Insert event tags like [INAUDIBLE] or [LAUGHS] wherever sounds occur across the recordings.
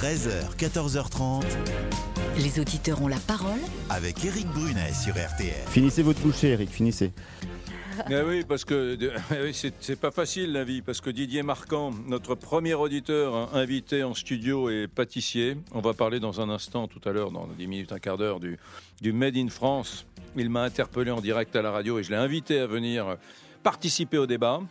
13h, 14h30. Les auditeurs ont la parole avec Eric Brunet sur RTL. Finissez votre bouchée, Eric, finissez. Eh oui, parce que [LAUGHS] eh c'est pas facile la vie, parce que Didier Marquand, notre premier auditeur hein, invité en studio est pâtissier. On va parler dans un instant, tout à l'heure, dans 10 minutes, un quart d'heure, du, du Made in France. Il m'a interpellé en direct à la radio et je l'ai invité à venir participer au débat.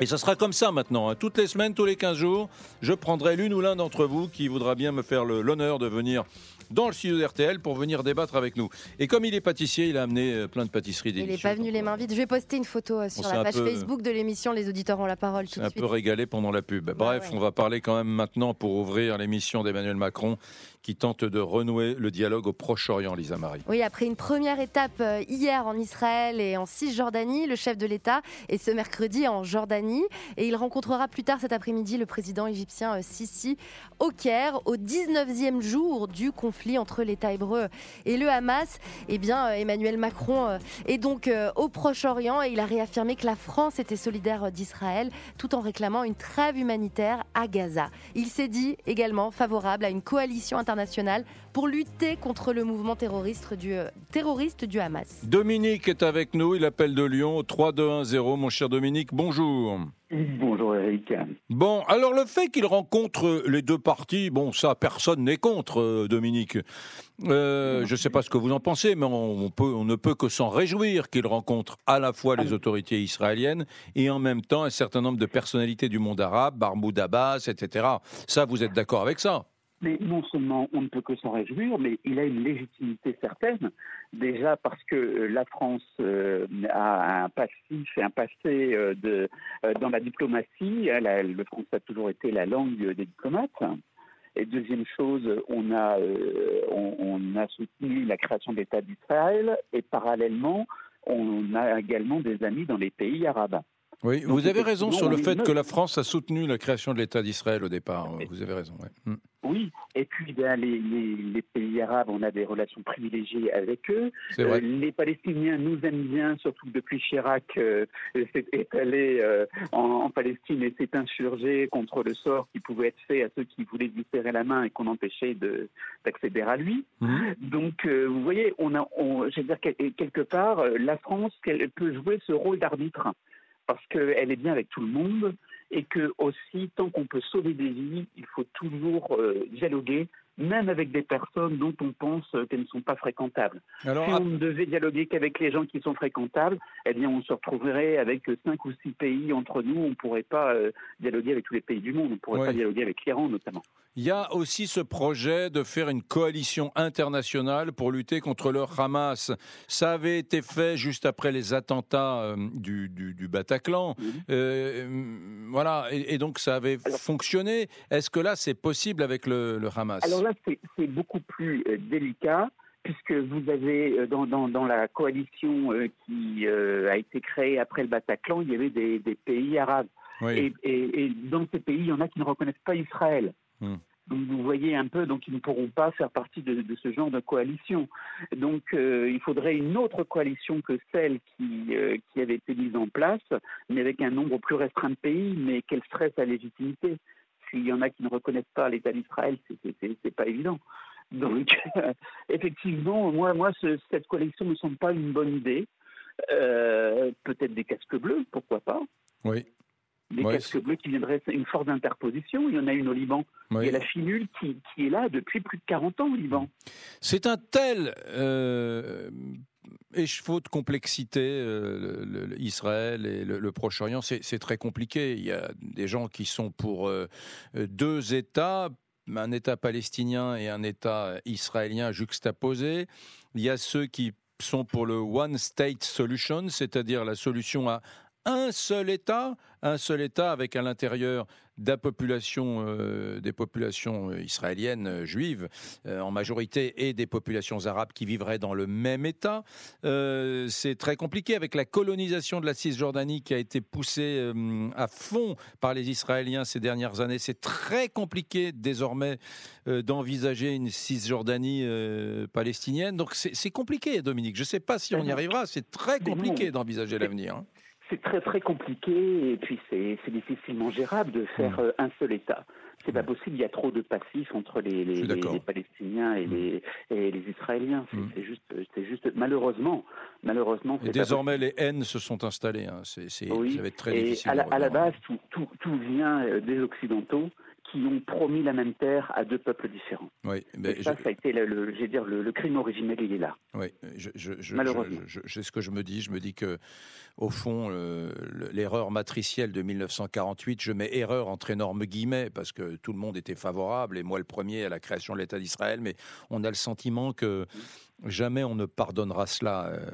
Et ça sera comme ça maintenant. Hein. Toutes les semaines, tous les 15 jours, je prendrai l'une ou l'un d'entre vous qui voudra bien me faire l'honneur de venir dans le studio d'RTL pour venir débattre avec nous. Et comme il est pâtissier, il a amené euh, plein de pâtisseries Il n'est pas venu les mains vides. Je vais poster une photo euh, sur la page Facebook de l'émission. Les auditeurs ont la parole tout de suite. un peu régalé pendant la pub. Bah Bref, on va parler quand même maintenant pour ouvrir l'émission d'Emmanuel Macron qui tente de renouer le dialogue au Proche-Orient, Lisa Marie. Oui, après une première étape euh, hier en Israël et en Cisjordanie, le chef de l'État est ce mercredi en Jordanie et il rencontrera plus tard cet après-midi le président égyptien Sisi au Caire au 19e jour du conflit entre l'État hébreu et le Hamas, eh bien, euh, Emmanuel Macron euh, est donc euh, au Proche-Orient et il a réaffirmé que la France était solidaire d'Israël tout en réclamant une trêve humanitaire à Gaza. Il s'est dit également favorable à une coalition internationale pour lutter contre le mouvement terroriste du, Hamas. Dominique est avec nous, il appelle de Lyon 3210. Mon cher Dominique, bonjour. Bonjour Eric. Bon, alors le fait qu'il rencontre les deux parties, bon, ça, personne n'est contre, euh, Dominique. Euh, je ne sais pas ce que vous en pensez, mais on, on ne peut que s'en réjouir qu'il rencontre à la fois les autorités israéliennes et en même temps un certain nombre de personnalités du monde arabe, Barmoud Abbas, etc. Ça, vous êtes d'accord avec ça? Mais non seulement on ne peut que s'en réjouir, mais il a une légitimité certaine, déjà parce que euh, la France euh, a un passif et un passé euh, de, dans la diplomatie. le français a toujours été la langue des diplomates. Et deuxième chose, on a, on a soutenu la création de l'État d'Israël et parallèlement, on a également des amis dans les pays arabes. Oui, vous avez raison sur le fait que la France a soutenu la création de l'État d'Israël au départ. Vous avez raison. Hmm. Oui, et puis ben, les, pays arabes, on a des relations privilégiées avec eux. Euh, les Palestiniens nous aiment bien, surtout depuis Chirac euh, [LAUGHS] est, allé euh, en, Palestine et s'est insurgé contre le sort qui pouvait être fait à ceux qui voulaient lui serrer la main et qu'on empêchait d'accéder à lui. Hmm. Donc, vous voyez, on a, je veux dire, quelque part, la France, elle peut jouer ce rôle d'arbitre parce qu'elle est bien avec tout le monde et que aussi, tant qu'on peut sauver des vies, il faut toujours euh, dialoguer même avec des personnes dont on pense qu'elles ne sont pas fréquentables. si on ne devait dialoguer qu'avec les gens qui sont fréquentables, eh bien, on se retrouverait avec cinq ou six pays entre nous. On ne pourrait pas euh, dialoguer avec tous les pays du monde. On ne pourrait pas dialoguer avec l'Iran, notamment. Il y a aussi ce projet de faire une coalition internationale pour lutter contre le Hamas. Ça avait été fait juste après les attentats euh, du, Bataclan. Euh, voilà, et, donc ça avait fonctionné. Est-ce que là, c'est possible avec le, le Hamas? C'est beaucoup plus euh, délicat puisque vous avez euh, dans, la coalition euh, qui a été créée après le Bataclan, il y avait des, pays arabes. Et, dans ces pays, il y en a qui ne reconnaissent pas Israël. Hmm. Donc vous voyez un peu, donc ils ne pourront pas faire partie de, ce genre de coalition. Donc il faudrait une autre coalition que celle qui, qui avait été mise en place, mais avec un nombre plus restreint de pays, mais quelle serait sa légitimité s'il y en a qui ne reconnaissent pas l'État d'Israël, c'est pas évident. Donc, [LAUGHS] effectivement, moi, moi cette coalition ne me semble pas une bonne idée. Euh, peut-être des casques bleus, pourquoi pas Oui. Des casques bleus qui viendraient une force d'interposition. Il y en a une au Liban. Il y a la finule qui, qui, est là depuis plus de 40 ans au Liban. C'est un tel euh, écheveau de complexité, euh, Israël et le, Proche-Orient, c'est très compliqué. Il y a des gens qui sont pour euh, deux États, un État palestinien et un État israélien juxtaposés. Il y a ceux qui sont pour le One State Solution, c'est-à-dire la solution à un seul État, un seul État avec à l'intérieur population, euh, des populations euh, israéliennes euh, juives en majorité et des populations arabes qui vivraient dans le même État. c'est très compliqué avec la colonisation de la Cisjordanie qui a été poussée à fond par les Israéliens ces dernières années. C'est très compliqué désormais d'envisager une Cisjordanie palestinienne. Donc c'est compliqué, Dominique. Je ne sais pas si on y arrivera. C'est très compliqué d'envisager l'avenir. C'est très très compliqué et puis c'est difficilement gérable de faire hmm. euh, un seul État. C'est pas possible. Il y a trop de passifs entre les, les, les, Palestiniens et, les, et les Israéliens. C'est juste, juste malheureusement, malheureusement. Et désormais, les haines se sont installées. Hein. C'est, ça va être très difficile. À la, à la base, tout, tout, tout vient euh, des Occidentaux qui ont promis la même terre à deux peuples différents. Oui, mais ça, ça a été le, dire, le, crime originel, il est là. Oui, je, je, Malheureusement. C'est ce que je me dis. Je me dis que, au fond, l'erreur matricielle de 1948, je mets erreur entre énormes guillemets, parce que tout le monde était favorable, et moi le premier à la création de l'État d'Israël, mais on a le sentiment que Jamais on ne pardonnera cela, euh,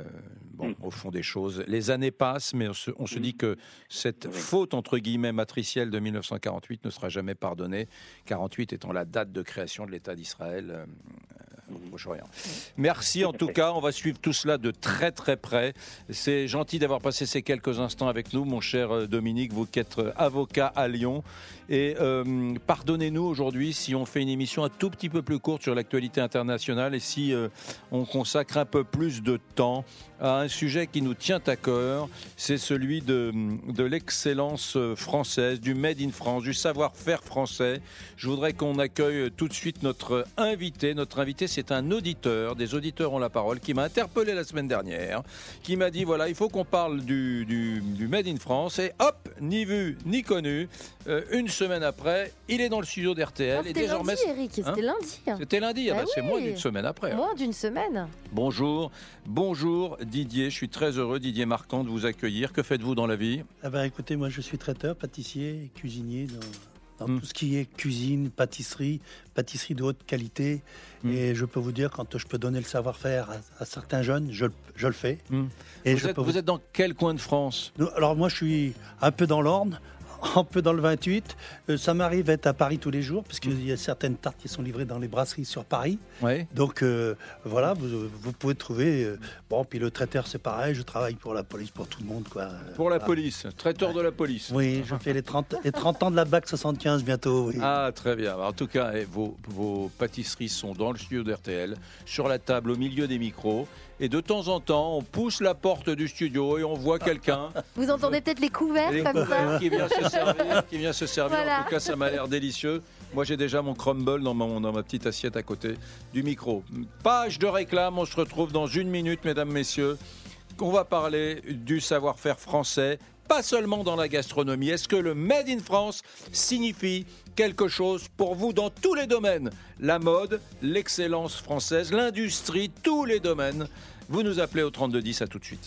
bon, mm. au fond des choses. Les années passent, mais on se, dit que cette faute, entre guillemets, matricielle de 1948 ne sera jamais pardonnée, 48 étant la date de création de l'État d'Israël. Merci en tout cas, on va suivre tout cela de très très près. C'est gentil d'avoir passé ces quelques instants avec nous, mon cher euh, Dominique, vous qui êtes euh, avocat à Lyon. Et euh, pardonnez-nous aujourd'hui si on fait une émission un tout petit peu plus courte sur l'actualité internationale et si on consacre un peu plus de temps à un sujet qui nous tient à cœur, c'est celui de, de l'excellence française, du Made in France, du savoir-faire français. Je voudrais qu'on accueille tout de suite notre invité. Notre invité, c'est un auditeur, des auditeurs ont la parole, qui m'a interpellé la semaine dernière, qui m'a dit, voilà, il faut qu'on parle du, du, Made in France. Et hop, ni vu, ni connu. Euh, une semaine après, il est dans le studio d'RTL. et désormais, lundi, Eric, c'était hein lundi. C'était lundi, ah bah, c'est moins d'une semaine après. Moins d'une semaine. Bonjour, bonjour Didier, je suis très heureux, Didier Marquand, de vous accueillir. Que faites-vous dans la vie? Ah bah, Écoutez, moi je suis traiteur, pâtissier, cuisinier dans, hmm. tout ce qui est cuisine, pâtisserie, pâtisserie de haute qualité. Hmm. Et je peux vous dire, quand je peux donner le savoir-faire à, certains jeunes, je, le fais. Hmm. Et vous, êtes, vous, êtes, dans quel coin de France? Alors moi je suis un peu dans l'Orne, [LAUGHS] un peu dans le 28. Euh, ça m'arrive d'être à Paris tous les jours, parce qu'il y a certaines tartes qui sont livrées dans les brasseries sur Paris. Donc euh, voilà, vous, pouvez trouver. Euh, bon, puis le traiteur, c'est pareil, je travaille pour la police, pour tout le monde. Quoi. Pour la police, traiteur de la police. Oui, je fais les 30, les 30 ans de la BAC 75 bientôt. Ah, très bien. En tout cas, eh, vos, vos pâtisseries sont dans le studio d'RTL, sur la table, au milieu des micros et de temps en temps, on pousse la porte du studio et on voit quelqu'un. [LAUGHS] Vous entendez peut-être les couverts comme ça Qui vient se servir. Qui vient se servir. En tout cas, ça m'a l'air délicieux. Moi, j'ai déjà mon crumble dans, dans ma petite assiette à côté du micro. Page de réclame, on se retrouve dans une minute, mesdames, messieurs. On va parler du savoir-faire français, pas seulement dans la gastronomie. Est-ce que le Made in France signifie quelque chose pour vous dans tous les domaines? La mode, l'excellence française, l'industrie, tous les domaines. Vous nous appelez au 3210, à tout de suite.